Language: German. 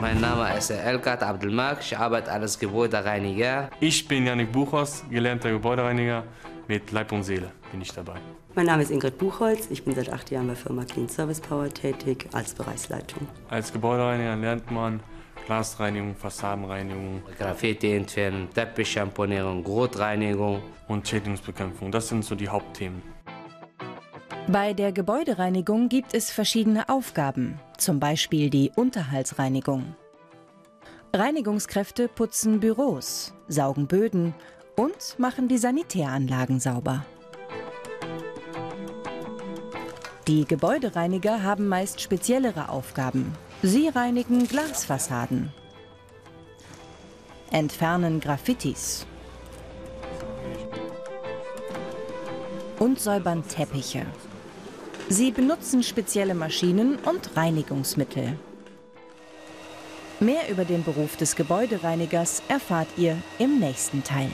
Mein Name ist Elkat Abdelmak, ich arbeite als Gebäudereiniger. Ich bin Janik Buchhaus, gelernter Gebäudereiniger. Mit Leib und Seele bin ich dabei. Mein Name ist Ingrid Buchholz. Ich bin seit acht Jahren bei Firma Clean Service Power tätig als Bereichsleitung. Als Gebäudereiniger lernt man Glasreinigung, Fassadenreinigung, Graffiti entfernen, Teppichschamponierung, Grotreinigung und Schädlingsbekämpfung. Das sind so die Hauptthemen. Bei der Gebäudereinigung gibt es verschiedene Aufgaben, zum Beispiel die Unterhaltsreinigung. Reinigungskräfte putzen Büros, saugen Böden und machen die Sanitäranlagen sauber. Die Gebäudereiniger haben meist speziellere Aufgaben. Sie reinigen Glasfassaden, entfernen Graffitis und säubern Teppiche. Sie benutzen spezielle Maschinen und Reinigungsmittel. Mehr über den Beruf des Gebäudereinigers erfahrt ihr im nächsten Teil.